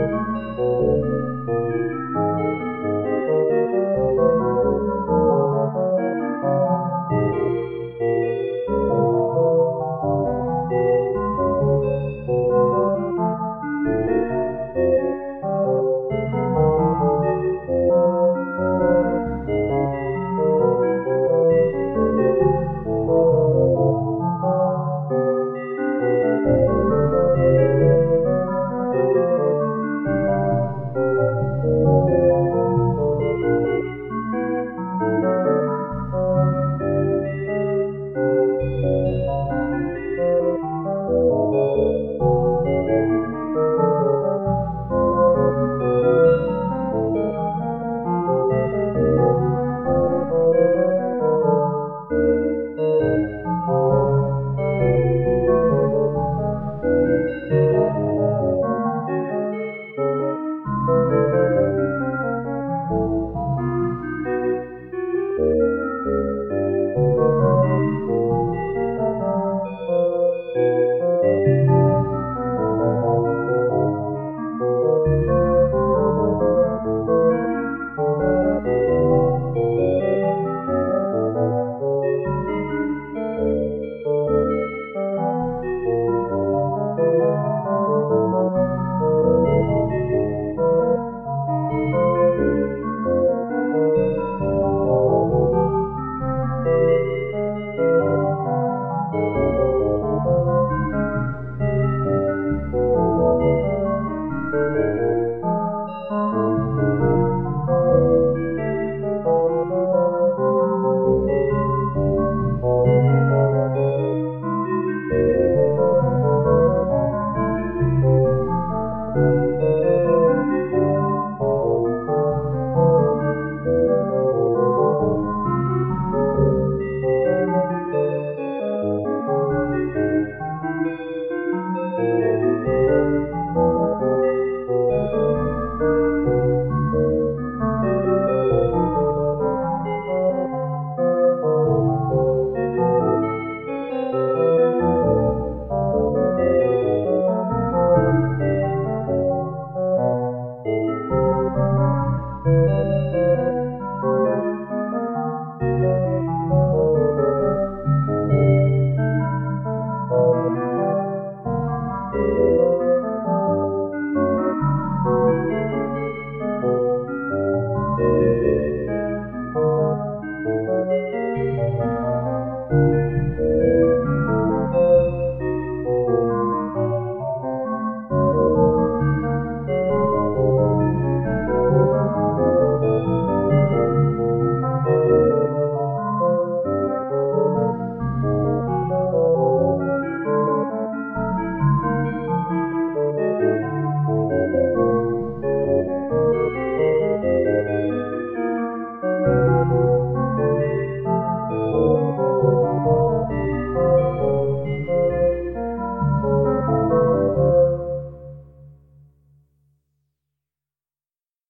Música